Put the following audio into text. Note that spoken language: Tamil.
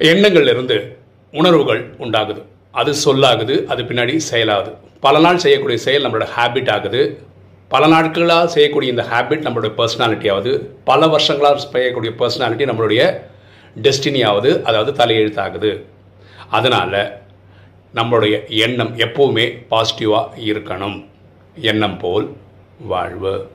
எண்ணங்கள்ல இருந்து உணர்வுகள் உண்டாகுது. அது சொல்லாகுது அது பின்னாடி செயலாகுது. பல நாள் செய்யக்கூடிய செயல் நம்மளோட ஹேபிட் ஆகுது. பல நாட்களாக செய்யக்கூடிய இந்த ஹேபிட் நம்மளுடைய பர்சனாலிட்டி ஆகுது பல வருஷங்களாக செய்யக்கூடிய பர்சனாலிட்டி நம்மளுடைய டெஸ்டினி ஆகுது அதாவது தலையெழுத்தாகுது. அதனால் நம்மளுடைய எண்ணம் எப்போவுமே பாசிட்டிவாக இருக்கணும். எண்ணம் போல் வாழ்வு.